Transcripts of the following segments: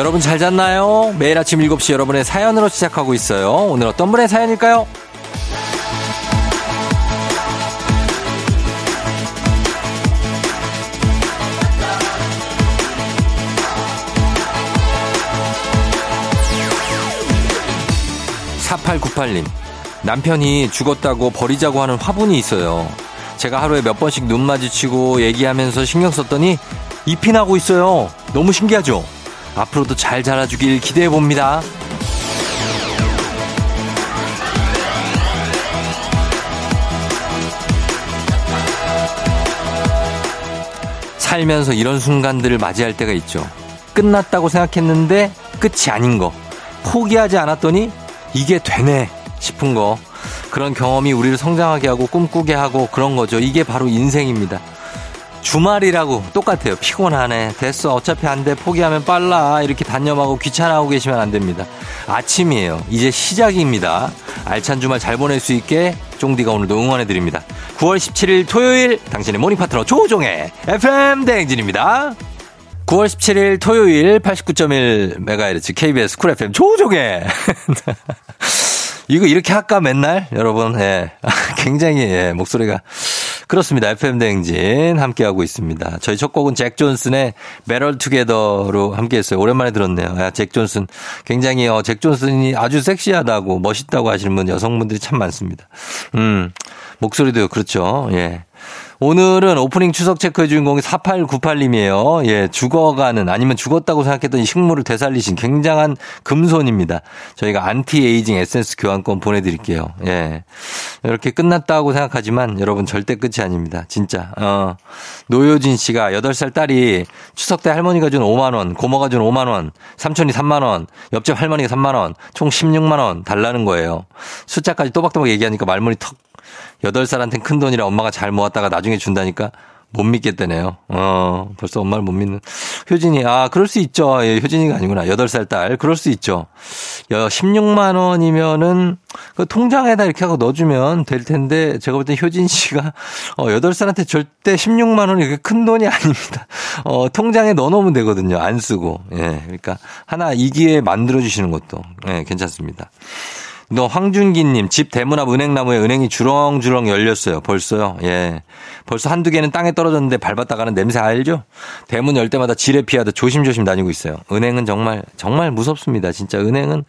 여러분 잘 잤나요? 매일 아침 7시 여러분의 사연으로 시작하고 있어요. 오늘 어떤 분의 사연일까요? 4898님. 남편이 죽었다고 버리자고 하는 화분이 있어요. 제가 하루에 몇 번씩 눈 마주치고 얘기하면서 신경 썼더니 잎이 나고 있어요. 너무 신기하죠? 앞으로도 잘 자라주길 기대해 봅니다. 살면서 이런 순간들을 맞이할 때가 있죠. 끝났다고 생각했는데 끝이 아닌 거. 포기하지 않았더니 이게 되네 싶은 거. 그런 경험이 우리를 성장하게 하고 꿈꾸게 하고 그런 거죠. 이게 바로 인생입니다. 주말이라고 똑같아요. 피곤하네. 됐어. 어차피 안 돼. 포기하면 빨라. 이렇게 단념하고 귀찮아하고 계시면 안 됩니다. 아침이에요. 이제 시작입니다. 알찬 주말 잘 보낼 수 있게 쫑디가 오늘도 응원해드립니다. 9월 17일 토요일 당신의 morning 파트너 조우종의 FM 대행진입니다. 9월 17일 토요일 89.1MHz KBS 쿨 FM 조우종의 이거 이렇게 할까 맨날 여러분 예 굉장히 예, 목소리가 그렇습니다. FM 대행진 함께하고 있습니다. 저희 첫 곡은 잭 존슨의 Better Together로 함께했어요. 오랜만에 들었네요. 야, 잭 존슨 굉장히 어, 잭 존슨이 아주 섹시하다고 멋있다고 하시는 분 여성분들이 참 많습니다. 음 목소리도 그렇죠. 예. 오늘은 오프닝 출석 체크의 주인공이 4898님이에요. 예, 죽어가는 아니면 죽었다고 생각했던 식물을 되살리신 굉장한 금손입니다. 저희가 안티에이징 에센스 교환권 보내드릴게요. 예. 이렇게 끝났다고 생각하지만 여러분 절대 끝이 아닙니다. 진짜. 어. 노효진 씨가 8살 딸이 추석 때 할머니가 준 5만 원, 고모가 준 5만 원, 삼촌이 3만 원, 옆집 할머니가 3만 원, 총 16만 원 달라는 거예요. 숫자까지 또박또박 얘기하니까 말문이 턱 8살한텐 큰 돈이라 엄마가 잘 모았다가 나중에 준다니까 못 믿겠다네요. 어, 벌써 엄마를 못 믿는. 효진이, 아, 그럴 수 있죠. 예, 효진이가 아니구나. 8살 딸. 그럴 수 있죠. 16만 원이면은 그 통장에다 이렇게 하고 넣어주면 될 텐데 제가 볼 땐 효진 씨가 어, 8살한테 절대 16만 원이 그렇게 큰 돈이 아닙니다. 어, 통장에 넣어놓으면 되거든요. 안 쓰고. 예. 그러니까 하나 이기에 만들어주시는 것도 예, 괜찮습니다. 너 황준기님 집 대문 앞 은행나무에 은행이 주렁주렁 열렸어요. 벌써요. 예. 벌써 한두 개는 땅에 떨어졌는데 밟았다가는 냄새 알죠? 대문 열 때마다 지뢰 피하듯 조심조심 다니고 있어요. 은행은 정말 정말 무섭습니다. 진짜 은행은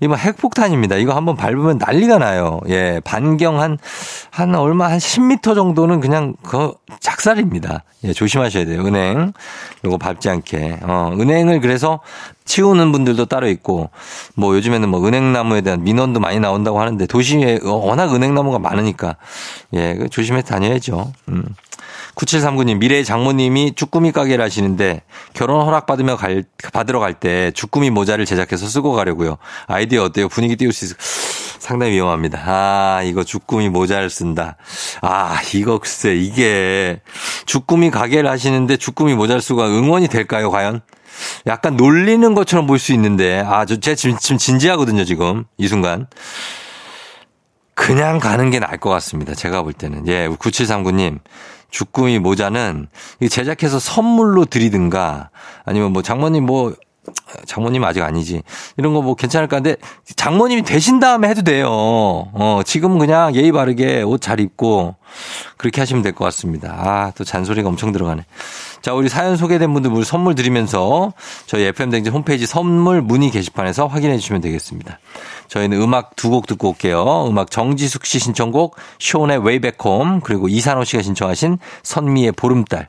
이거 핵폭탄입니다. 이거 한번 밟으면 난리가 나요. 예. 반경 한, 한 얼마 한 10m 정도는 그냥 그 작살입니다. 예, 조심하셔야 돼요. 은행. 요거 밟지 않게. 어, 은행을 그래서 치우는 분들도 따로 있고 뭐 요즘에는 뭐 은행나무에 대한 민원 도 많이 나온다고 하는데 도시에 워낙 은행나무가 많으니까 예, 그 조심해 다녀야죠. 음. 9739님, 미래의 장모님이 쭈꾸미 가게를 하시는데 결혼 허락 받으며 갈, 받으러 갈때 쭈꾸미 모자를 제작해서 쓰고 가려고요. 아이디어 어때요? 분위기 띄울 수 있을 상당히 위험합니다. 아, 이거 쭈꾸미 모자를 쓴다. 아, 이거 글쎄, 이게 쭈꾸미 가게를 하시는데 쭈꾸미 모자를 쓰고 응원이 될까요, 과연? 약간 놀리는 것처럼 볼수 있는데, 아, 저, 제 지금, 지금 진지하거든요, 지금. 이 순간. 그냥 가는 게 나을 것 같습니다. 제가 볼 때는. 예, 9739님. 주꾸미 모자는 제작해서 선물로 드리든가 아니면 뭐 장모님 뭐 장모님 아직 아니지. 이런 거 뭐 괜찮을까? 근데 장모님이 되신 다음에 해도 돼요. 어, 지금 그냥 예의 바르게 옷 잘 입고 그렇게 하시면 될 것 같습니다. 아, 또 잔소리가 엄청 들어가네. 자, 우리 사연 소개된 분들 물 선물 드리면서 저희 FM댕진 홈페이지 선물 문의 게시판에서 확인해 주시면 되겠습니다. 저희는 음악 두 곡 듣고 올게요. 음악 정지숙 씨 신청곡 쇼의 웨이백홈 그리고 이산호 씨가 신청하신 선미의 보름달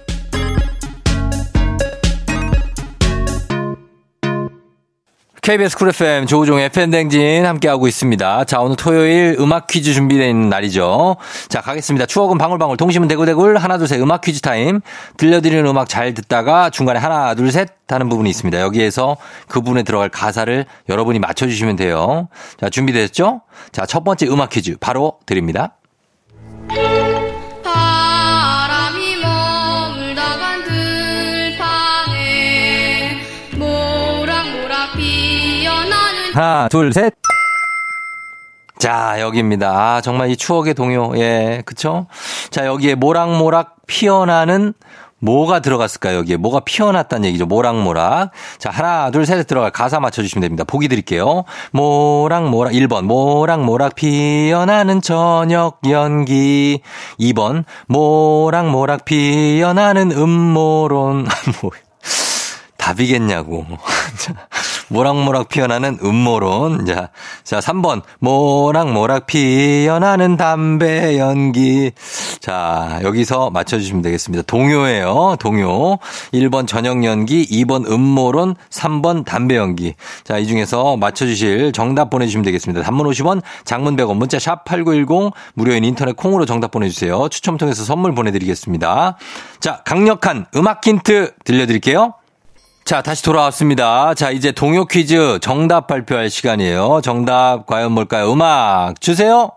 KBS 쿨 FM 조우종의 FM댕진 함께하고 있습니다. 자, 오늘 토요일 음악 퀴즈 있는 날이죠. 자, 가겠습니다. 추억은 방울방울, 동심은 대굴대굴, 하나, 둘, 셋 음악 퀴즈 타임. 들려드리는 음악 잘 듣다가 중간에 하나, 둘, 셋 하는 부분이 있습니다. 여기에서 그 부분에 들어갈 가사를 여러분이 맞춰주시면 돼요. 자, 준비됐죠? 자, 첫 번째 음악 퀴즈 바로 드립니다. 하나, 둘, 셋. 자, 여기입니다. 아, 정말 이 추억의 동요. 예, 그쵸? 자, 여기에 모락모락 피어나는 뭐가 들어갔을까요? 여기에 뭐가 피어났다는 얘기죠. 모락모락. 자, 하나, 둘, 셋 들어갈 가사 맞춰주시면 됩니다. 보기 드릴게요. 모락모락. 1번. 모락모락 피어나는 저녁 연기. 2번. 모락모락 피어나는 음모론. 뭐, 답이겠냐고. 자, 모락모락 피어나는 음모론. 자, 자, 3번. 모락모락 피어나는 담배 연기. 자, 여기서 맞춰주시면 되겠습니다. 동요예요. 동요. 1번 저녁 연기, 2번 음모론, 3번 담배 연기. 자, 이 중에서 맞춰주실 정답 보내주시면 되겠습니다. 단문 50원, 장문 100원, 문자 샵 8910, 무료인 인터넷 콩으로 정답 보내주세요. 추첨 통해서 선물 보내드리겠습니다. 자, 강력한 음악 힌트 들려드릴게요. 자, 다시 돌아왔습니다. 자, 이제 동요 퀴즈 정답 발표할 시간이에요. 정답 과연 뭘까요? 음악 주세요.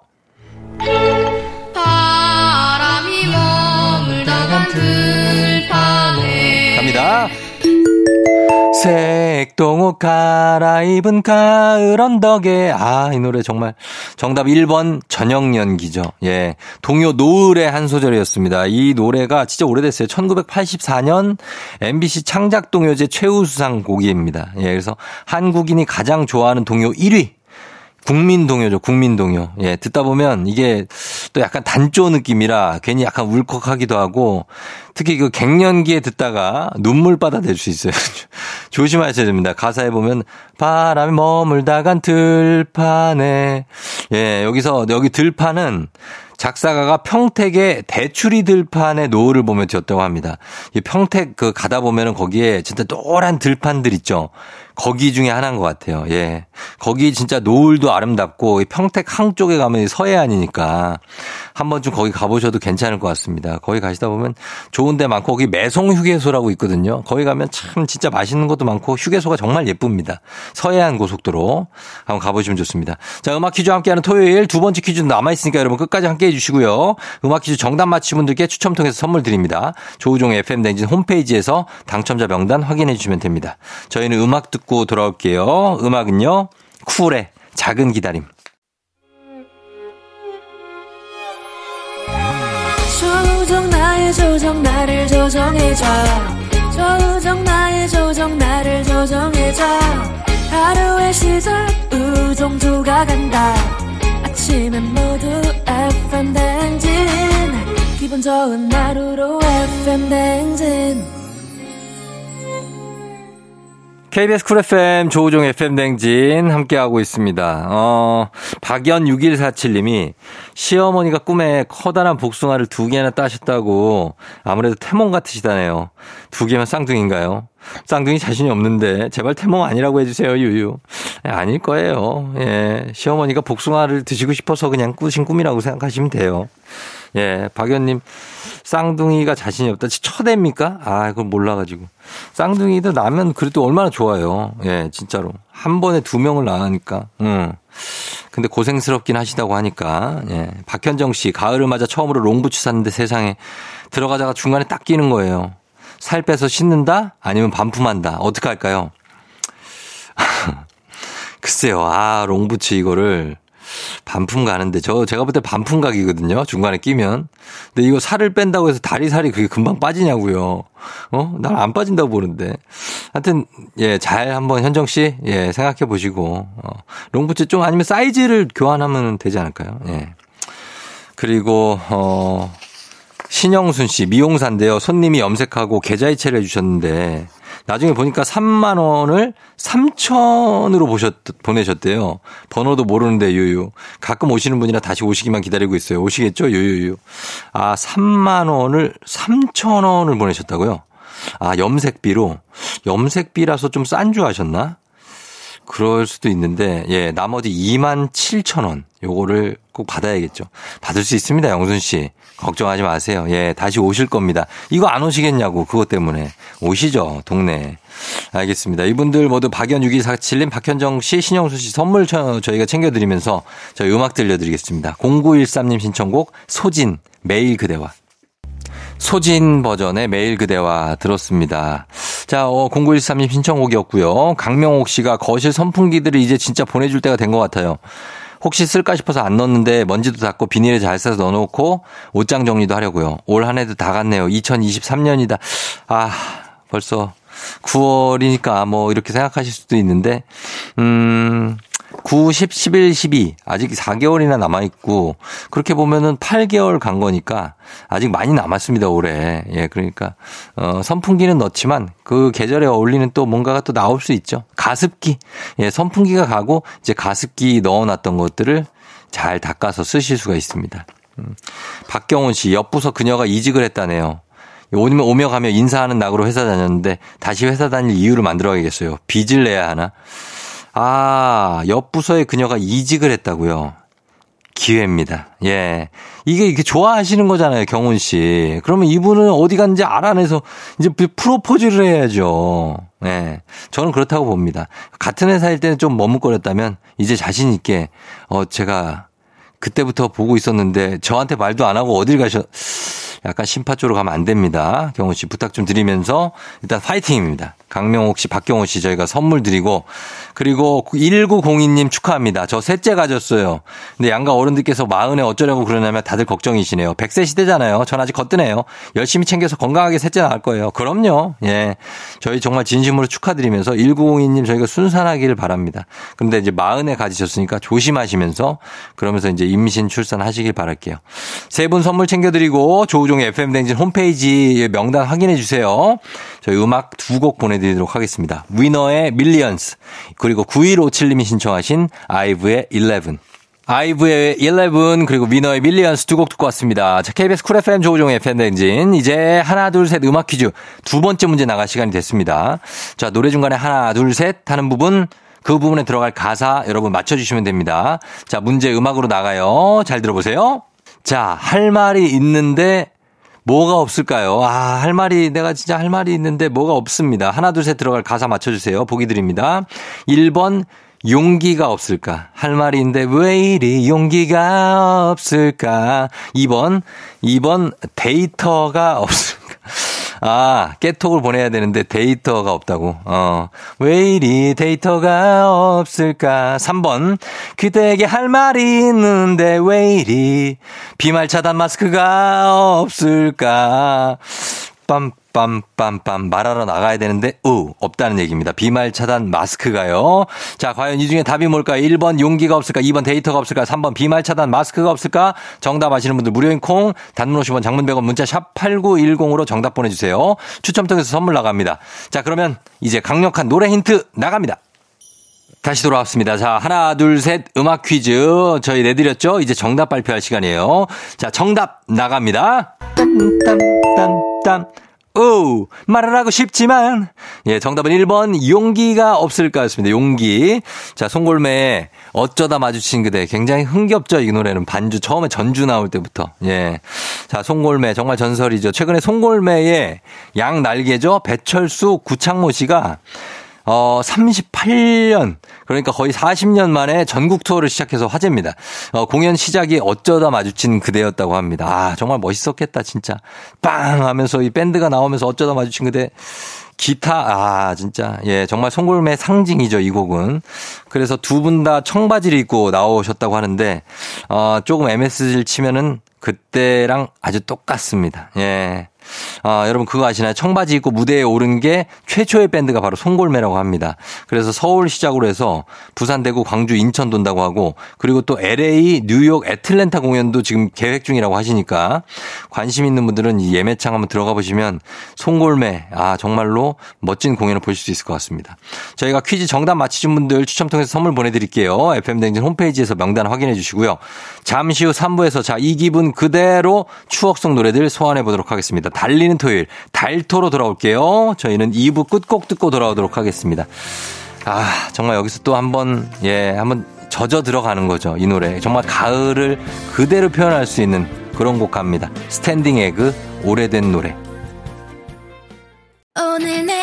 바람이 머물다간 들 색동옷 갈아입은 가을 언덕에 아 이 노래 정말 정답 1번 저녁 연기죠. 예. 동요 노을의 한 소절이었습니다. 이 노래가 진짜 오래됐어요. 1984년 MBC 창작 동요제 최우수상 곡입니다. 예. 그래서 한국인이 가장 좋아하는 동요 1위 국민 동요죠, 국민 동요. 예, 듣다 보면 이게 또 약간 단조 느낌이라 괜히 약간 울컥하기도 하고 특히 그 갱년기에 듣다가 눈물 바다 될 수 있어요. 조심하셔야 됩니다. 가사에 보면 바람이 머물다간 들판에 예, 여기서 여기 들판은 작사가가 평택의 대추리 들판의 노을을 보며 지었다고 합니다. 이 평택 그 가다 보면은 거기에 진짜 노란 들판들 있죠. 거기 중에 하나인 것 같아요. 예. 거기 진짜 노을도 아름답고 평택 항 쪽에 가면 서해안이니까 한 번쯤 거기 가보셔도 괜찮을 것 같습니다. 거기 가시다 보면 좋은 데 많고 거기 매송 휴게소라고 있거든요. 거기 가면 참 진짜 맛있는 것도 많고 휴게소가 정말 예쁩니다. 서해안 고속도로 한번 가보시면 좋습니다. 자, 음악 퀴즈와 함께하는 토요일 두 번째 퀴즈도 남아있으니까 여러분 끝까지 함께 해주시고요. 음악 퀴즈 정답 맞히신 분들께 추첨 통해서 선물 드립니다. 조우종의 FM댕진 홈페이지에서 당첨자 명단 확인해 주시면 됩니다. 저희는 음악 듣고 돌아올게요. 음악은요. 쿨의 작은 기다림. 조정 나의 조정 나를 조정해줘 조정 나의 조정 나를 조정해줘 하루의 시절 우정조가 간다 아침엔 모두 FM 댕진 기분 좋은 하루로 FM 댕진 KBS 쿨 FM 조우종 FM 댕진 함께하고 있습니다. 어, 박연 6147님이 시어머니가 꿈에 커다란 복숭아를 두 개나 따셨다고 아무래도 태몽 같으시다네요. 두 개면 쌍둥이인가요? 쌍둥이 자신이 없는데 제발 태몽 아니라고 해주세요 유유. 예, 아닐 거예요. 예, 시어머니가 복숭아를 드시고 싶어서 그냥 꾸신 꿈이라고 생각하시면 돼요. 예, 박연님, 쌍둥이가 자신이 없다. 첫애입니까? 아, 그걸 몰라가지고. 쌍둥이도 나면 그래도 얼마나 좋아요. 예, 진짜로. 한 번에 두 명을 낳으니까. 응. 근데 고생스럽긴 하시다고 하니까. 예. 박현정 씨, 가을을 맞아 처음으로 롱부츠 샀는데 세상에 들어가다가 중간에 딱 끼는 거예요. 살 빼서 씻는다? 아니면 반품한다? 어떻게 할까요? 글쎄요. 아, 롱부츠 이거를 반품 가는데 저 제가 볼 때 반품 각이거든요. 중간에 끼면. 근데 이거 살을 뺀다고 해서 다리 살이 그게 금방 빠지냐고요. 어? 난 안 빠진다고 보는데. 하여튼 예, 잘 한번 현정 씨 예, 생각해 보시고 어, 롱부츠 좀 아니면 사이즈를 교환하면 되지 않을까요? 예. 그리고 어 신영순 씨 미용사인데요. 손님이 염색하고 계좌이체를 해 주셨는데 나중에 보니까 3만 원을 3천으로 보셨, 보내셨대요. 번호도 모르는데 유유. 가끔 오시는 분이라 다시 오시기만 기다리고 있어요. 오시겠죠? 유유유. 아, 3만 원을 3천 원을 보내셨다고요? 아, 염색비로. 염색비라서 좀 싼 줄 아셨나? 그럴 수도 있는데, 예, 나머지 2만 7천 원. 요거를 꼭 받아야겠죠. 받을 수 있습니다, 영순 씨. 걱정하지 마세요. 예, 다시 오실 겁니다. 이거 안 오시겠냐고, 그것 때문에. 오시죠, 동네. 알겠습니다. 이분들 모두 박연 6247님, 박현정 씨, 신영수 씨 선물 저희가 챙겨드리면서 저희 음악 들려드리겠습니다. 0913님 신청곡, 소진, 매일 그대와. 소진 버전의 매일 그대와 들었습니다. 자, 어, 0913님 신청곡이었고요. 강명옥 씨가 거실 선풍기들을 이제 진짜 보내줄 때가 된 것 같아요. 혹시 쓸까 싶어서 안 넣었는데 먼지도 닦고 비닐에 잘 싸서 넣어놓고 옷장 정리도 하려고요. 올 한 해도 다 갔네요. 2023년이다. 아, 벌써 9월이니까 뭐 이렇게 생각하실 수도 있는데, 음, 9, 10, 11, 12 아직 4개월이나 남아 있고 그렇게 보면은 8개월 간 거니까 아직 많이 남았습니다 올해. 예, 그러니까 어 선풍기는 넣지만 그 계절에 어울리는 또 뭔가가 또 나올 수 있죠. 가습기. 예, 선풍기가 가고 이제 가습기 넣어놨던 것들을 잘 닦아서 쓰실 수가 있습니다. 음. 박경훈 씨, 옆부서 그녀가 이직을 했다네요. 오면 오며 가며 인사하는 낙으로 회사 다녔는데 다시 회사 다닐 이유를 만들어야겠어요. 빚을 내야 하나? 아, 옆 부서에 그녀가 이직을 했다고요. 기회입니다. 예. 이게 이렇게 좋아하시는 거잖아요, 경훈 씨. 그러면 이분은 어디 갔는지 알아내서 이제 프로포즈를 해야죠. 예. 저는 그렇다고 봅니다. 같은 회사일 때는 좀 머뭇거렸다면 이제 자신 있게 어 제가 그때부터 보고 있었는데 저한테 말도 안 하고 어딜 가셔 약간 심파 쪽으로 가면 안 됩니다. 경호 씨 부탁 좀 드리면서 일단 파이팅입니다. 강명옥 씨, 박경호 씨 저희가 선물 드리고 그리고 1902님 축하합니다. 저 셋째 가졌어요. 근데 양가 어른들께서 마흔에 어쩌려고 그러냐면 다들 걱정이시네요. 100세 시대잖아요. 전 아직 거뜬해요. 열심히 챙겨서 건강하게 셋째 나갈 거예요. 그럼요. 예. 저희 정말 진심으로 축하드리면서 1902님 저희가 순산하기를 바랍니다. 근데 이제 마흔에 가지셨으니까 조심하시면서 그러면서 이제 임신 출산하시길 바랄게요. 세 분 선물 챙겨드리고 조우종 의 FM댕진 홈페이지 명단 확인해 주세요. 저희 음악 두 곡 보내드리도록 하겠습니다. 위너의 Millions 그리고 9157님이 신청하신 아이브의 11. 아이브의 11 그리고 위너의 Millions 두 곡 듣고 왔습니다. 자, KBS 쿨 FM 조우종의 FM댕진 이제 하나 둘 셋 음악 퀴즈 두 번째 문제 나갈 시간이 됐습니다. 자 노래 중간에 하나 둘 셋 하는 부분 그 부분에 들어갈 가사 여러분 맞춰주시면 됩니다. 자 문제 음악으로 나가요. 잘 들어보세요. 자 할 말이 있는데 뭐가 없을까요? 아, 할 말이, 내가 진짜 할 말이 있는데 뭐가 없습니다. 하나, 둘, 셋 들어갈 가사 맞춰주세요. 보기 드립니다. 1번, 용기가 없을까? 할 있는데 왜 이리 용기가 없을까? 2번, 2번, 데이터가 없을까? 아, 깨톡을 보내야 되는데 데이터가 없다고. 어. 왜 이리 데이터가 없을까? 3번. 그대에게 할 말이 있는데 왜 이리 비말 차단 마스크가 없을까? 빰 빰빰빰 말하러 나가야 되는데 우 없다는 얘기입니다. 비말 차단 마스크가요. 자, 과연 이 중에 답이 뭘까요? 1번 용기가 없을까? 2번 데이터가 없을까? 3번 비말 차단 마스크가 없을까? 정답 아시는 분들 무료인 콩 단문 50원 장문 100원 문자 샵 8910으로 정답 보내 주세요. 추첨 통해서 선물 나갑니다. 자, 그러면 이제 강력한 노래 힌트 나갑니다. 다시 돌아왔습니다. 자, 하나, 둘, 셋, 음악 퀴즈. 저희 내드렸죠? 이제 정답 발표할 시간이에요. 자, 정답 나갑니다. 땀, 땀, 땀, 땀. 오, 말을 하고 싶지만. 예, 정답은 1번 용기가 없을까였습니다. 용기. 자, 송골매의 어쩌다 마주친 그대. 굉장히 흥겹죠, 이 노래는. 반주, 처음에 전주 나올 때부터. 예. 자, 송골매. 정말 전설이죠. 최근에 송골매의 양 날개죠. 배철수, 구창모 씨가 어, 38년, 그러니까 거의 40년 만에 전국 투어를 시작해서 화제입니다. 어, 공연 시작이 어쩌다 마주친 그대였다고 합니다. 아, 정말 멋있었겠다, 진짜. 빵! 하면서 이 밴드가 나오면서 어쩌다 마주친 그대. 기타, 아, 진짜. 예, 정말 송골매 상징이죠, 이 곡은. 그래서 두 분 다 청바지를 입고 나오셨다고 하는데, 어, 조금 MSG를 치면은 그때랑 아주 똑같습니다. 예. 아, 여러분 그거 아시나요? 청바지 입고 무대에 오른 게 최초의 밴드가 바로 송골매라고 합니다. 그래서 서울 시작으로 해서 부산, 대구, 광주, 인천 돈다고 하고 그리고 또 LA, 뉴욕, 애틀랜타 공연도 지금 계획 중이라고 하시니까 관심 있는 분들은 이 예매창 한번 들어가 보시면 송골매 아 정말로 멋진 공연을 보실 수 있을 것 같습니다. 저희가 퀴즈 정답 맞히신 분들 추첨 통해서 선물 보내드릴게요. FM 댕진 홈페이지에서 명단 확인해 주시고요. 잠시 후 3부에서 자 이 기분 그대로 추억 속 노래들 소환해 보도록 하겠습니다. 달리는 토요일 달토로 돌아올게요. 저희는 2부 끝곡 듣고 돌아오도록 하겠습니다. 아, 정말 여기서 또 한번 예, 한번 젖어 들어가는 거죠. 이 노래. 정말 가을을 그대로 표현할 수 있는 그런 곡 갑니다. 스탠딩 에그 오래된 노래. 오늘 내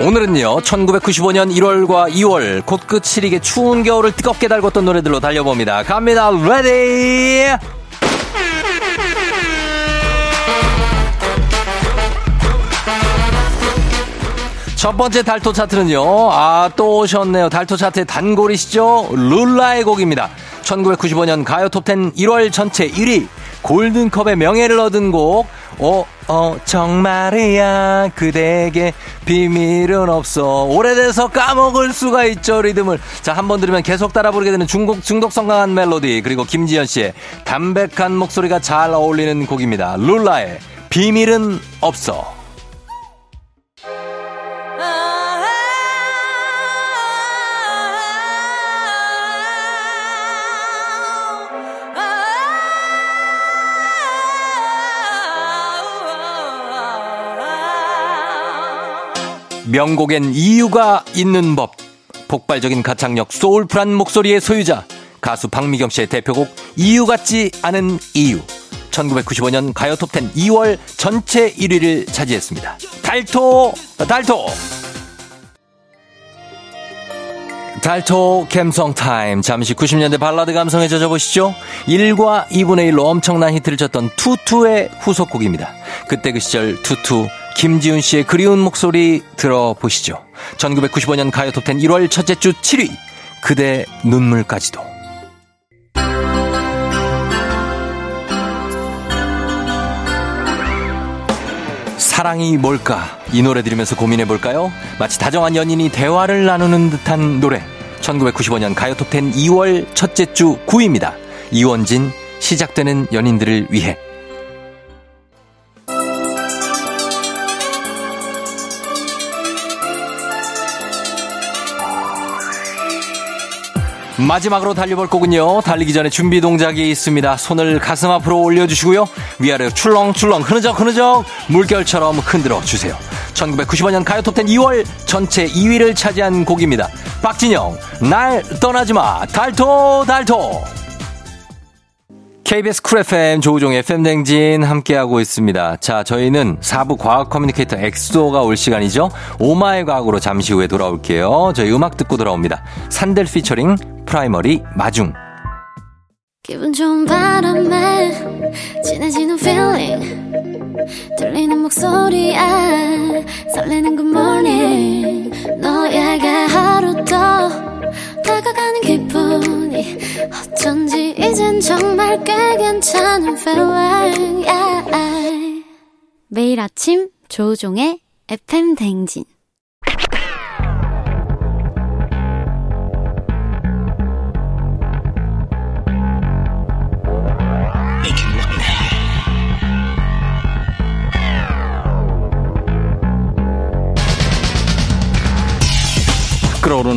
오늘은요, 1995년 1월과 2월, 코끝 시리게 추운 겨울을 뜨겁게 달궜던 노래들로 달려봅니다. 갑니다, ready! 첫 번째 달토 차트는요. 아, 또 오셨네요. 달토 차트의 단골이시죠? 룰라의 곡입니다. 1995년 가요 톱10 1월 전체 1위. 골든컵의 명예를 얻은 곡. 어, 어, 정말이야. 그대에게 비밀은 없어. 오래돼서 까먹을 수가 있죠, 리듬을. 자, 한 번 들으면 계속 따라 부르게 되는 중국, 중독성 강한 멜로디. 그리고 김지현 씨의 담백한 목소리가 잘 어울리는 곡입니다. 룰라의 비밀은 없어. 명곡엔 이유가 있는 법. 폭발적인 가창력, soulful한 목소리의 소유자. 가수 박미경 씨의 대표곡 이유 같지 않은 이유. 1995년 가요 톱10 2월 전체 1위를 차지했습니다. 달토, 달토! 달토 감성 타임. 잠시 90년대 발라드 감성에 젖어보시죠. 1과 2분의 1로 엄청난 히트를 쳤던 투투의 후속곡입니다. 그때 그 시절 투투 김지훈 씨의 그리운 목소리 들어보시죠. 1995년 가요 톱10 1월 첫째 주 7위. 그대 눈물까지도. 사랑이 뭘까? 이 노래 들으면서 고민해 볼까요? 마치 다정한 연인이 대화를 나누는 듯한 노래. 1995년 가요톱10 2월 첫째 주 9위입니다. 이원진, 시작되는 연인들을 위해. 마지막으로 달려볼 곡은요. 달리기 전에 준비 동작이 있습니다. 손을 가슴 앞으로 올려주시고요. 위아래로 출렁출렁 흐느적 흐느적 물결처럼 흔들어 주세요. 1995년 가요톱10 2월 전체 2위를 차지한 곡입니다. 박진영, 날 떠나지마, 달토, 달토. KBS 쿨 FM 조우종 FM 댕진 함께하고 있습니다. 자, 저희는 4부 과학 커뮤니케이터 엑소가 올 시간이죠. 오마이 과학으로 잠시 후에 돌아올게요. 저희 음악 듣고 돌아옵니다. 산들 피처링 프라이머리 마중. 기분 좋은 바람에 진해지는 feeling 들리는 목소리에 설레는 good morning 너에게 하루 더 다가가는 기분이 어쩐지 이젠 정말 꽤 괜찮은 feeling yeah. 매일 아침 조우종의 FM 댕진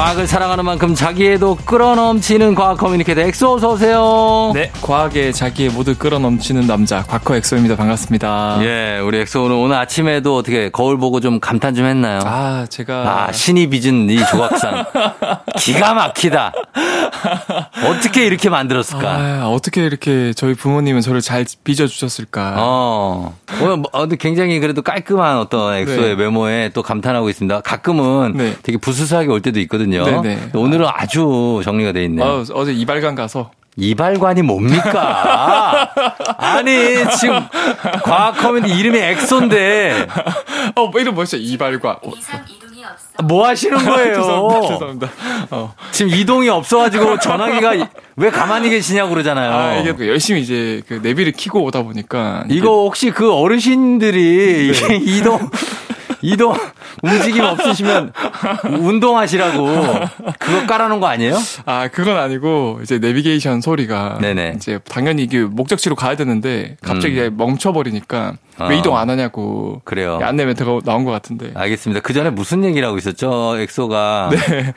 과학을 사랑하는 만큼 자기애도 끓어넘치는 과학 커뮤니케이터 엑소 어서 오세요. 네, 과학에 자기애 모두 끓어넘치는 남자 곽커 엑소입니다. 반갑습니다. 예, 우리 엑소는 오늘 아침에도 어떻게 거울 보고 좀 감탄 좀 했나요? 아, 제가 아, 신이 빚은 이 조각상. 기가 막히다. 어떻게 이렇게 만들었을까? 아, 어떻게 이렇게 저희 부모님은 저를 잘 빚어 주셨을까? 어. 오늘 뭐, 어, 근데 굉장히 그래도 깔끔한 어떤 엑소의 네. 외모에 또 감탄하고 있습니다. 가끔은 네. 되게 부스스하게 올 때도 있거든요. 네, 네. 오늘은 아주 정리가 돼 있네요. 어, 어제 이발관 가서 이발관이 뭡니까? 아니, 지금 과학 커뮤니티 이름이 엑소인데 어, 뭐 이름 뭐였죠? 이발관. 어, 뭐 하시는 거예요? 죄송합니다. 죄송합니다. 어. 지금 이동이 없어가지고 전화기가 이- 왜 가만히 계시냐고 그러잖아요. 아, 이게 그 열심히 이제 그 내비를 키고 오다 보니까 이거 혹시 그 어르신들이 이게 이동 이동 움직임 없으시면 운동하시라고 그거 깔아놓은 거 아니에요? 아, 그건 아니고 이제 내비게이션 소리가 네네. 이제 당연히 이게 목적지로 가야 되는데 갑자기 음. 이제 멈춰 버리니까 어. 왜 이동 안 하냐고 그래요. 안내 멘트가 나온 것 같은데. 알겠습니다. 그 전에 무슨 얘기를 하고 있었죠? 엑소가. 네.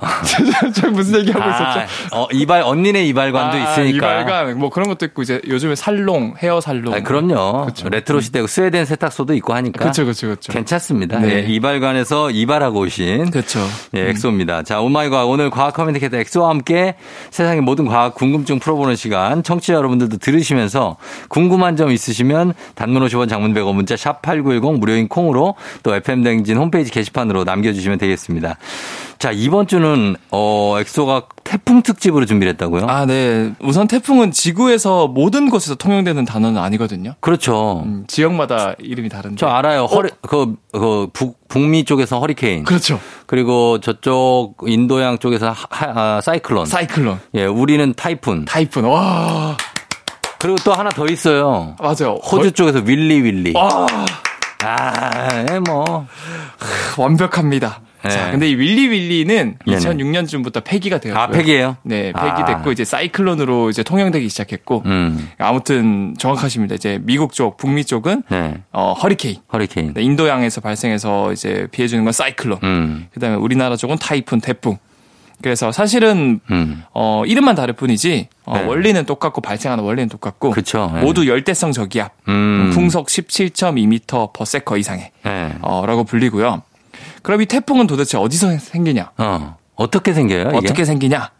제가 무슨 얘기 하고 있었죠? 아, 어, 이발, 언니네 이발관도 아, 있으니까. 이발관 뭐 그런 것도 있고 이제 요즘에 살롱 헤어 살롱. 아, 그럼요. 그쵸. 레트로 시대고 스웨덴 세탁소도 있고 하니까. 그렇죠, 그렇죠, 그렇죠. 괜찮습니다. 네. 예, 이발관에서 이발하고 오신. 그렇죠. 예, 엑소입니다. 자, Oh My 과학 오늘 과학 커뮤니케이터 엑소와 함께 세상의 모든 과학 궁금증 풀어보는 시간 청취자 여러분들도 들으시면서 궁금한 점 있으시면 단문 50원 장문 100원 문자 샵 8910 무료인 콩으로 또 FM대행진 홈페이지 게시판으로 남겨 주시면 되겠습니다. 자, 이번 주는 어, 엑소가 태풍 특집으로 준비를 했다고요? 아, 네. 우선 태풍은 지구에서 모든 곳에서 통용되는 단어는 아니거든요. 그렇죠. 음, 지역마다 이름이 다른데. 저 알아요. 허리, 그, 그, 북, 북미 쪽에서 허리케인. 그렇죠. 그리고 저쪽 인도양 쪽에서 하, 아, 사이클론. 사이클론, 예, 우리는 타이푼. 타이푼. 와, 그리고 또 하나 더 있어요. 맞아요. 호주 쪽에서 윌리 윌리. 와, 아, 예, 뭐. 완벽합니다. 네. 자, 근데 이 윌리 윌리는 네네. 2006년쯤부터 폐기가 되었고요. 아, 폐기예요? 네, 아. 폐기됐고 이제 사이클론으로 이제 통용되기 시작했고 음, 아무튼 정확하십니다. 이제 미국 쪽, 북미 쪽은 네. 어, 허리케인. 허리케인. 네, 인도양에서 발생해서 이제 피해 주는 건 사이클론. 음, 그다음에 우리나라 쪽은 타이푼, 태풍. 그래서 사실은 음. 어, 이름만 다를 뿐이지 어, 네. 원리는 똑같고 발생하는 원리는 똑같고 그쵸. 네. 모두 열대성 저기압, 음. 풍속 17.2m per 이상의 네. 어, 라고 불리고요. 그럼 이 태풍은 도대체 어디서 생기냐? 어. 어떻게 생겨요? 이게? 어떻게 생기냐?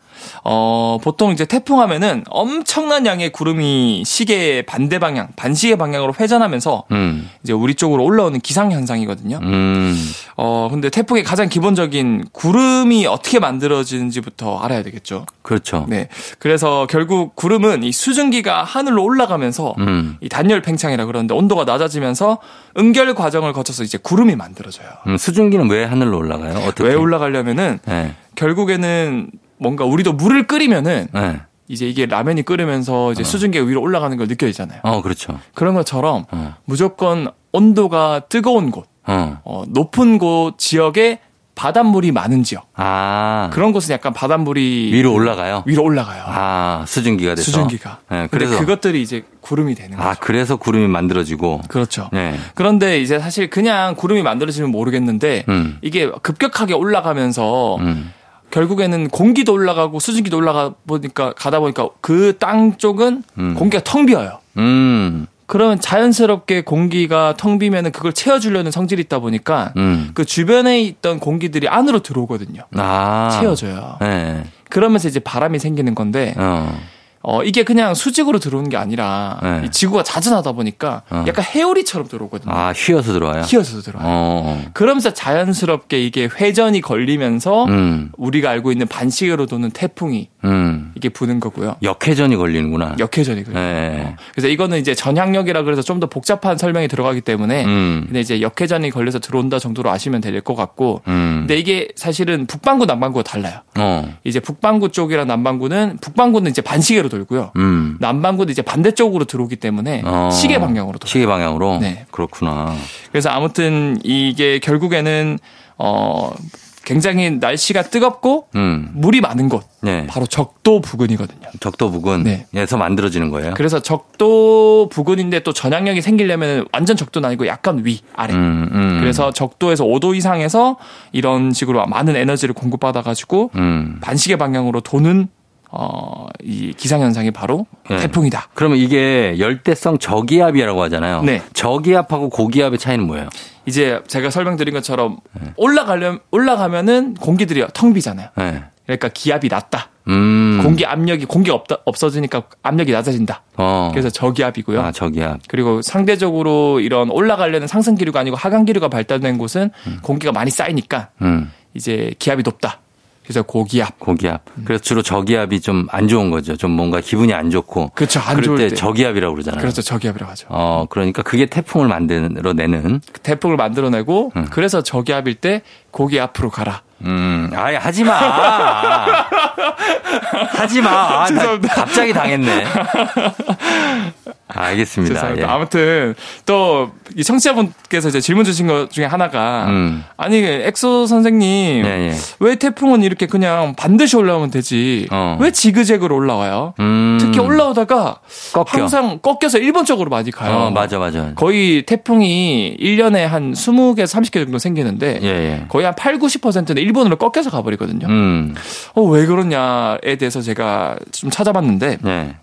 어, 보통 이제 태풍 하면은 엄청난 양의 구름이 시계의 반대 방향, 반시계 방향으로 회전하면서 음, 이제 우리 쪽으로 올라오는 기상 현상이거든요. 음. 어, 근데 태풍의 가장 기본적인 구름이 어떻게 만들어지는지부터 알아야 되겠죠. 그렇죠. 네. 그래서 결국 구름은 이 수증기가 하늘로 올라가면서 음. 이 단열 팽창이라 그러는데 온도가 낮아지면서 응결 과정을 거쳐서 이제 구름이 만들어져요. 음, 수증기는 왜 하늘로 올라가요? 어떻게? 왜 올라가려면은 네. 결국에는 뭔가 우리도 물을 끓이면은 네. 이제 이게 라면이 끓으면서 이제 수증기가 위로 올라가는 걸 느껴지잖아요. 어, 그렇죠. 그런 것처럼 어. 무조건 온도가 뜨거운 곳, 어. 어, 높은 곳 지역에 바닷물이 많은 지역. 아. 그런 곳은 약간 바닷물이 위로 올라가요? 위로 올라가요. 아, 수증기가 돼서. 수증기가. 네, 그래서. 그것들이 이제 구름이 되는 거죠. 아, 그래서 구름이 만들어지고. 그렇죠. 네. 그런데 이제 사실 그냥 구름이 만들어지면 모르겠는데 음. 이게 급격하게 올라가면서 음. 결국에는 공기도 올라가고 수증기도 올라가 보니까 가다 보니까 그 땅 쪽은 음. 공기가 텅 비어요. 음. 그러면 자연스럽게 공기가 텅 비면은 그걸 채워주려는 성질이 있다 보니까 음. 그 주변에 있던 공기들이 안으로 들어오거든요. 아. 채워져요. 네. 그러면서 이제 바람이 생기는 건데 어. 어 이게 그냥 수직으로 들어오는 게 아니라 네. 이 지구가 자전하다 보니까 어. 약간 회오리처럼 들어오거든요. 아, 휘어서 들어와요? 휘어서 들어와요. 어. 그러면서 자연스럽게 이게 회전이 걸리면서 음. 우리가 알고 있는 반시계로 도는 태풍이 음. 이게 부는 거고요. 역회전이 걸리는구나. 역회전이 그래요. 네. 그래서 이거는 이제 전향력이라 그래서 좀 더 복잡한 설명이 들어가기 때문에 음. 근데 이제 역회전이 걸려서 들어온다 정도로 아시면 될 것 같고 음. 근데 이게 사실은 북반구 남반구가 달라요. 어. 이제 북반구 쪽이랑 남반구는 북반구는 이제 반시계로 돌고요. 음. 남반구는 이제 반대쪽으로 들어오기 때문에 어. 시계 방향으로 돌아요. 시계 방향으로? 네. 그렇구나. 그래서 아무튼 이게 결국에는 어 굉장히 날씨가 뜨겁고 음. 물이 많은 곳 네. 바로 적도 부근이거든요. 적도 부근에서 네. 만들어지는 거예요? 그래서 적도 부근인데 또 전향력이 생기려면 완전 적도는 아니고 약간 위 아래. 음, 음. 그래서 적도에서 5도 이상에서 이런 식으로 많은 에너지를 공급받아 가지고 음. 반시계 방향으로 도는 어, 이 기상 현상이 바로 네. 태풍이다. 그러면 이게 열대성 저기압이라고 하잖아요. 네. 저기압하고 고기압의 차이는 뭐예요? 이제 제가 설명드린 것처럼 올라가려 올라가면은 공기들이 텅 비잖아요. 네. 그러니까 기압이 낮다. 음. 공기 압력이 공기가 없다, 없어지니까 압력이 낮아진다. 어. 그래서 저기압이고요. 아, 저기압. 그리고 상대적으로 이런 올라가려는 상승 기류가 아니고 하강 기류가 발달된 곳은 공기가 많이 쌓이니까 음. 이제 기압이 높다. 그래서 고기압. 고기압. 음. 그래서 주로 저기압이 좀 안 좋은 거죠. 좀 뭔가 기분이 안 좋고. 그렇죠. 안 그럴 좋을 때 때. 저기압이라고 그러잖아요. 그래서 저기압이라고 하죠. 어, 그러니까 그게 태풍을 만들어내는. 태풍을 만들어내고 그래서 저기압일 때 고기 앞으로 가라. 음, 아예 하지 마. 하지 마. 아. 갑자기 당했네. 알겠습니다. 죄송합니다. 예. 아무튼 또 이 청취자분께서 이제 질문 주신 것 중에 하나가 음. 아니 엑소 선생님 예, 예. 왜 태풍은 이렇게 그냥 반듯이 올라오면 되지 어. 왜 지그재그로 올라와요? 음. 특히 올라오다가 꺾여. 항상 꺾여서 일본 쪽으로 많이 가요. 어, 맞아, 맞아. 거의 태풍이 1년에 한 20개에서 30개 정도 생기는데 예, 예. 거의 한 8, 90%는 일본으로 꺾여서 가버리거든요. 음. 어, 왜 그러냐에 대해서 제가 좀 찾아봤는데 예.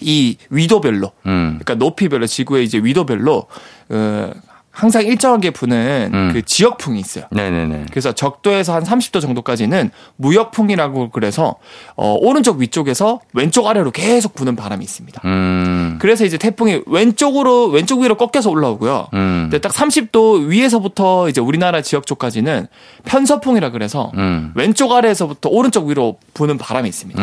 이 위도별로 음. 그러니까 높이별로 지구의 이제 위도별로 어, 항상 일정하게 부는 음. 그 지역풍이 있어요. 네네네. 그래서 적도에서 한 30도 정도까지는 무역풍이라고 그래서 어, 오른쪽 위쪽에서 왼쪽 아래로 계속 부는 바람이 있습니다. 음. 그래서 이제 태풍이 왼쪽으로 왼쪽 위로 꺾여서 올라오고요. 음. 근데 딱 30도 위에서부터 이제 우리나라 지역 쪽까지는 편서풍이라 그래서 음. 왼쪽 아래에서부터 오른쪽 위로 부는 바람이 있습니다.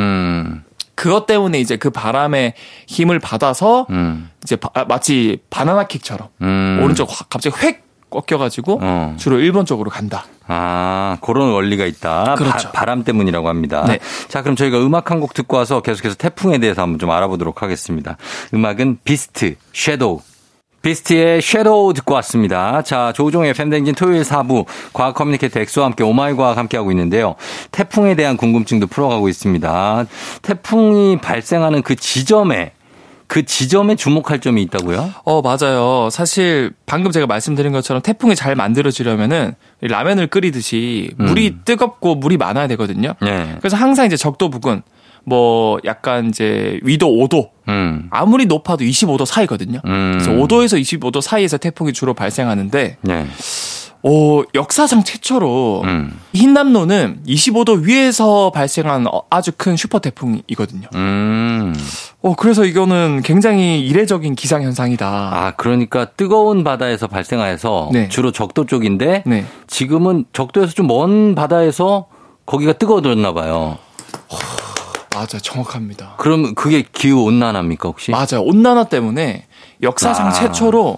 음. 그것 때문에 이제 그 바람의 힘을 받아서 음. 이제 바- 아, 마치 바나나 킥처럼 음. 오른쪽 확 갑자기 획 꺾여가지고 어. 주로 일본 쪽으로 간다. 아, 그런 원리가 있다. 그렇죠. 바, 람 때문이라고 합니다. 네. 자, 그럼 저희가 음악 한 곡 듣고 와서 계속해서 태풍에 대해서 한번 좀 알아보도록 하겠습니다. 음악은 비스트, Shadow. 비스트의 Shadow 듣고 왔습니다. 자, 조우종의 FM대행진 토요일 4부 과학 커뮤니케이터 엑소와 함께 Oh My 과학 함께하고 있는데요. 태풍에 대한 궁금증도 풀어가고 있습니다. 태풍이 발생하는 그 지점에 그 지점에 주목할 점이 있다고요? 어, 맞아요. 사실 방금 제가 말씀드린 것처럼 태풍이 잘 만들어지려면은 이 라면을 끓이듯이 물이 뜨겁고 물이 많아야 되거든요. 네. 그래서 항상 이제 적도 부근 뭐 약간 이제 위도 5도 음. 아무리 높아도 25도 사이거든요. 음. 그래서 5도에서 25도 사이에서 태풍이 주로 발생하는데 네. 어, 역사상 최초로 음. 흰남노는 25도 위에서 발생한 어, 아주 큰 슈퍼 태풍이거든요. 음. 어, 그래서 이거는 굉장히 이례적인 기상 현상이다. 아, 그러니까 뜨거운 바다에서 발생해서 네. 주로 적도 쪽인데 네. 지금은 적도에서 좀 먼 바다에서 거기가 뜨거워졌나 봐요. 맞아요. 정확합니다. 그럼 그게 기후 온난화입니까 혹시? 맞아요. 온난화 때문에 역사상 아. 최초로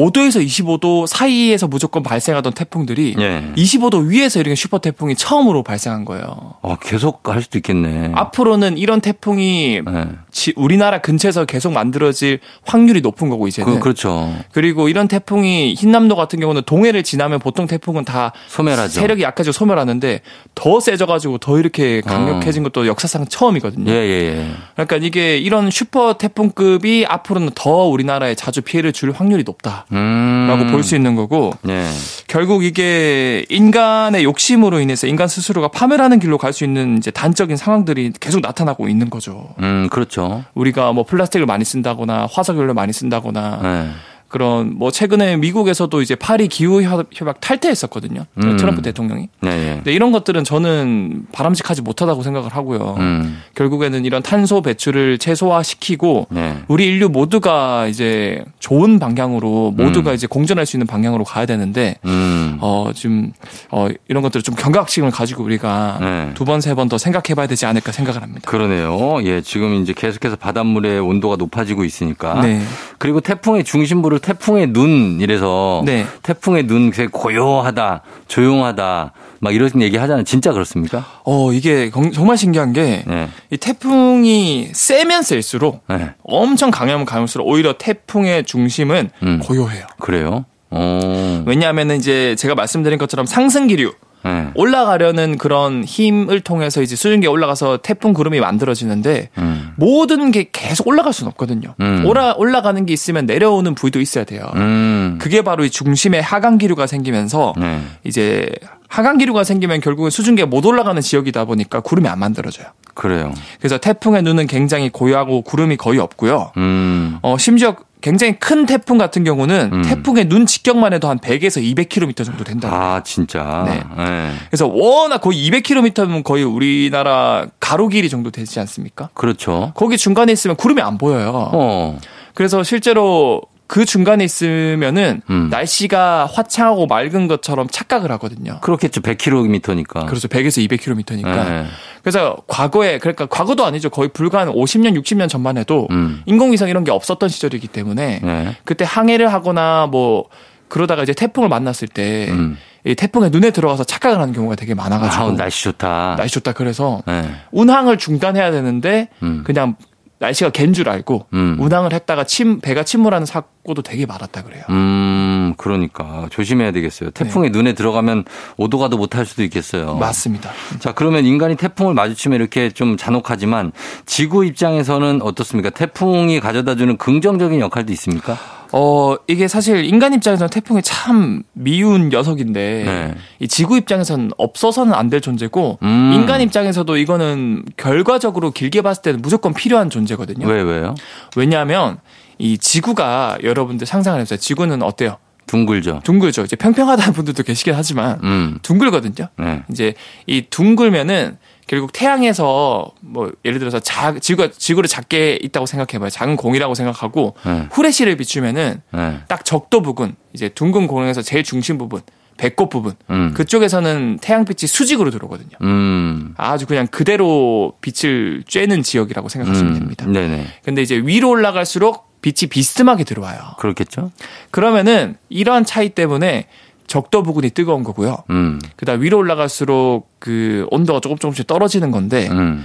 5도에서 25도 사이에서 무조건 발생하던 태풍들이 예. 25도 위에서 이렇게 슈퍼 태풍이 처음으로 발생한 거예요. 어, 계속 할 수도 있겠네. 앞으로는 이런 태풍이 네. 지- 우리나라 근처에서 계속 만들어질 확률이 높은 거고 이제는. 그, 그렇죠. 그리고 이런 태풍이 흰남도 같은 경우는 동해를 지나면 보통 태풍은 다 소멸하죠. 세력이 약해지고 소멸하는데 더 세져 가지고 더 이렇게 강력해진 것도 역사상 처음이거든요. 어. 예, 예, 예. 그러니까 이게 이런 슈퍼 태풍급이 앞으로는 더 우리나라에 자주 피해를 줄 확률이 높다. 음. 볼수 있는 거고 예. 결국 이게 인간의 욕심으로 인해서 인간 스스로가 파멸하는 길로 갈 수 있는 이제 단적인 상황들이 계속 나타나고 있는 거죠. 음, 그렇죠. 우리가 뭐 플라스틱을 많이 쓴다거나 화석 연료 많이 쓴다거나 예. 그런 뭐 최근에 미국에서도 이제 파리 기후 협- 협약 탈퇴했었거든요. 음. 트럼프 대통령이. 네, 예. 근데 이런 것들은 저는 바람직하지 못하다고 생각을 하고요. 음. 결국에는 이런 탄소 배출을 최소화시키고 네. 우리 인류 모두가 이제 좋은 방향으로 모두가 음. 이제 공존할 수 있는 방향으로 가야 되는데 음. 어 지금 어 이런 것들을 좀 경각심을 가지고 우리가 네. 두번 세 번 더 생각해 봐야 되지 않을까 생각을 합니다. 그러네요. 예, 지금 이제 계속해서 바닷물의 온도가 높아지고 있으니까. 네. 그리고 태풍의 중심부를 태풍의 눈 이래서 네. 태풍의 눈 되게 고요하다, 조용하다 막 이런 얘기 하잖아요. 진짜 그렇습니까? 어 이게 경- 정말 신기한 게이 네. 태풍이 세면 셀수록 네. 엄청 강하면 강할수록 오히려 태풍의 중심은 음. 고요해요. 그래요? 어. 왜냐하면 이제 제가 말씀드린 것처럼 상승 기류 네. 올라가려는 그런 힘을 통해서 이제 수증기가 올라가서 태풍 구름이 만들어지는데 음. 모든 게 계속 올라갈 수는 없거든요. 음. 올라 올라가는 게 있으면 내려오는 부위도 있어야 돼요. 음. 그게 바로 이 중심에 하강 기류가 생기면서 네. 이제 하강 기류가 생기면 결국은 수증기가 못 올라가는 지역이다 보니까 구름이 안 만들어져요. 그래요. 그래서 태풍의 눈은 굉장히 고요하고 구름이 거의 없고요. 음. 어, 심지어 굉장히 큰 태풍 같은 경우는 음. 태풍의 눈 직경만 해도 한 100에서 200km 정도 된다. 아, 진짜. 네. 네. 그래서 워낙 거의 200km면 거의 우리나라 가로 길이 정도 되지 않습니까? 그렇죠. 거기 중간에 있으면 구름이 안 보여요. 어. 그래서 실제로 그 중간에 있으면은 음. 날씨가 화창하고 맑은 것처럼 착각을 하거든요. 그렇겠죠. 100km니까. 그래서 100에서 200km니까. 네. 그래서 과거에 그러니까 과거도 아니죠. 거의 불과 한 50년, 60년 전만 해도 음. 인공위성 이런 게 없었던 시절이기 때문에 네. 그때 항해를 하거나 뭐 그러다가 이제 태풍을 만났을 때 음. 이 태풍의 눈에 들어가서 착각을 하는 경우가 되게 많아가지고 아, 날씨 좋다. 날씨 좋다 그래서 네. 운항을 중단해야 되는데 음. 그냥 날씨가 갠 줄 알고 음. 운항을 했다가 침 배가 침몰하는 사고도 되게 많았다 그래요. 음, 그러니까 조심해야 되겠어요. 태풍이 눈에 들어가면 오도 가도 못할 수도 있겠어요. 네. 맞습니다. 자, 그러면 인간이 태풍을 마주치면 이렇게 좀 잔혹하지만 지구 입장에서는 어떻습니까? 태풍이 가져다 주는 긍정적인 역할도 있습니까? 어, 이게 사실 인간 입장에서는 태풍이 참 미운 녀석인데 네. 이 지구 입장에서는 없어서는 안 될 존재고 음. 인간 입장에서도 이거는 결과적으로 길게 봤을 때는 무조건 필요한 존재거든요. 왜, 왜요? 왜냐하면 이 지구가 여러분들 상상을 해보세요. 지구는 어때요? 둥글죠. 둥글죠. 이제 평평하다는 분들도 계시긴 하지만 음. 둥글거든요. 네. 이제 이 둥글면은 결국 태양에서 뭐 예를 들어서 자, 지구가 지구를 작게 있다고 생각해봐요. 작은 공이라고 생각하고 네. 후레쉬를 비추면은 네. 딱 적도 부분 이제 둥근 공에서 제일 중심 부분 배꼽 부분 음. 그쪽에서는 태양빛이 수직으로 들어오거든요. 음. 아주 그냥 그대로 빛을 쬐는 지역이라고 생각하시면 음. 됩니다. 네네. 근데 이제 위로 올라갈수록 빛이 비스듬하게 들어와요. 그렇겠죠? 그러면은 이러한 차이 때문에 적도 부근이 뜨거운 거고요. 음. 그다음 위로 올라갈수록 그 온도가 조금 조금씩 떨어지는 건데 음.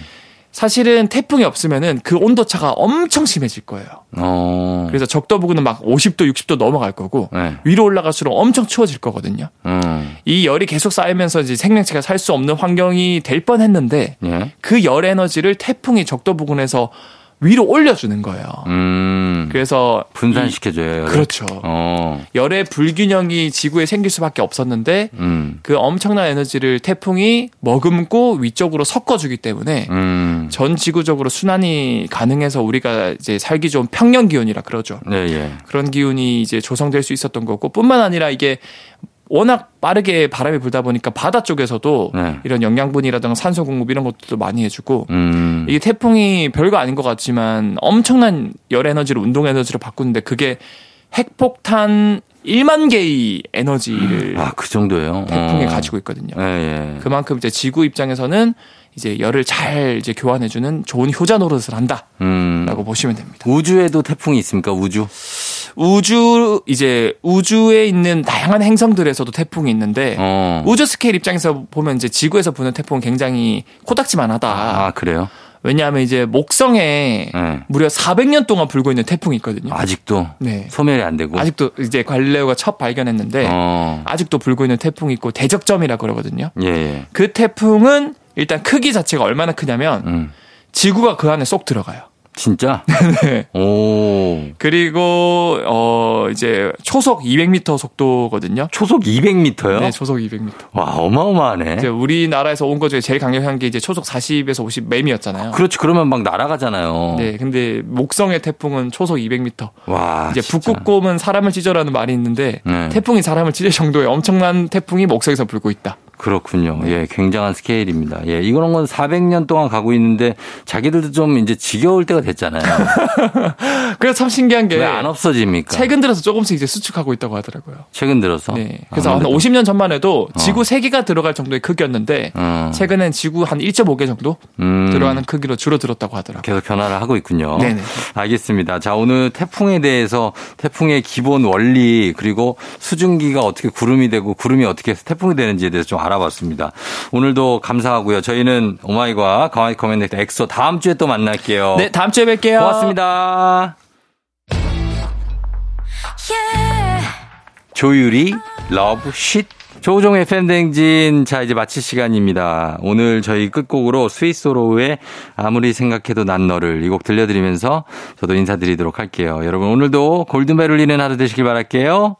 사실은 태풍이 없으면은 그 온도 차가 엄청 심해질 거예요. 어. 그래서 적도 부근은 막 50도, 60도 넘어갈 거고 네. 위로 올라갈수록 엄청 추워질 거거든요. 음. 이 열이 계속 쌓이면서 이제 생명체가 살 수 없는 환경이 될 뻔했는데 예. 그 열 에너지를 태풍이 적도 부근에서 위로 올려주는 거예요. 음. 그래서 분산시켜줘요. 그렇죠. 어. 열의 불균형이 지구에 생길 수밖에 없었는데 음. 그 엄청난 에너지를 태풍이 머금고 위쪽으로 섞어주기 때문에 음. 전 지구적으로 순환이 가능해서 우리가 이제 살기 좋은 평년 기온이라 그러죠. 네, 예. 그런 기운이 이제 조성될 수 있었던 거고 뿐만 아니라 이게 워낙 빠르게 바람이 불다 보니까 바다 쪽에서도 네. 이런 영양분이라든가 산소 공급 이런 것들도 많이 해주고 음. 이게 태풍이 별거 아닌 것 같지만 엄청난 열 에너지를 운동 에너지로 바꾸는데 그게 핵폭탄 1만 개의 에너지를 아, 그 정도예요. 태풍이 어. 가지고 있거든요. 예, 예. 그만큼 이제 지구 입장에서는 이제 열을 잘 이제 교환해주는 좋은 효자 노릇을 한다라고 음. 보시면 됩니다. 우주에도 태풍이 있습니까? 우주? 우주 이제 우주에 있는 다양한 행성들에서도 태풍이 있는데 어. 우주 스케일 입장에서 보면 이제 지구에서 부는 태풍은 굉장히 코딱지만하다. 아, 그래요? 왜냐하면 이제 목성에 네. 무려 400년 동안 불고 있는 태풍이 있거든요. 아직도 네. 소멸이 안 되고. 아직도 이제 갈릴레오가 첫 발견했는데 어. 아직도 불고 있는 태풍이 있고 대적점이라 그러거든요. 예, 예. 그 태풍은 일단 크기 자체가 얼마나 크냐면 음. 지구가 그 안에 쏙 들어가요. 진짜? 네. 오. 그리고 어 이제 초속 200m 속도거든요. 초속 200m요? 네, 초속 200m. 와, 어마어마하네. 이제 우리나라에서 온거 중에 제일 강력한 게 이제 초속 40에서 50 매미였잖아요. 그렇지, 그러면 막 날아가잖아요. 네, 근데 목성의 태풍은 초속 200m. 와. 이제. 북극곰은 사람을 찢어라는 말이 있는데 네. 태풍이 사람을 찢을 정도의 엄청난 태풍이 목성에서 불고 있다. 그렇군요. 네. 예, 굉장한 스케일입니다. 예, 이거는 건 400년 동안 가고 있는데 자기들도 좀 이제 지겨울 때가 됐잖아요. 그래서 참 신기한 게 왜 안 없어집니까? 최근 들어서 조금씩 이제 수축하고 있다고 하더라고요. 최근 들어서. 네. 그래서 한 아무래도. 50년 전만 해도 지구 3개가 들어갈 정도의 크기였는데 어. 최근엔 지구 한 1.5개 정도 음. 들어가는 크기로 줄어들었다고 하더라고요. 계속 변화를 하고 있군요. 네네. 알겠습니다. 자, 오늘 태풍에 대해서 태풍의 기본 원리 그리고 수증기가 어떻게 구름이 되고 구름이 어떻게 해서 태풍이 되는지에 대해서 좀 알아 봤습니다. 오늘도 감사하고요. 저희는 Oh My 과학 과학 커뮤니케이터 엑소 다음 주에 또 만날게요. 네, 다음 주에 뵐게요. 고맙습니다. 조유리 Love Shhh 조우종의 FM대행진 자 이제 마칠 시간입니다. 오늘 저희 끝곡으로 스윗소로우의 아무리 생각해도 난 너를 이 곡 들려드리면서 저도 인사드리도록 할게요. 여러분 오늘도 골든벨 울리는 하루 되시길 바랄게요.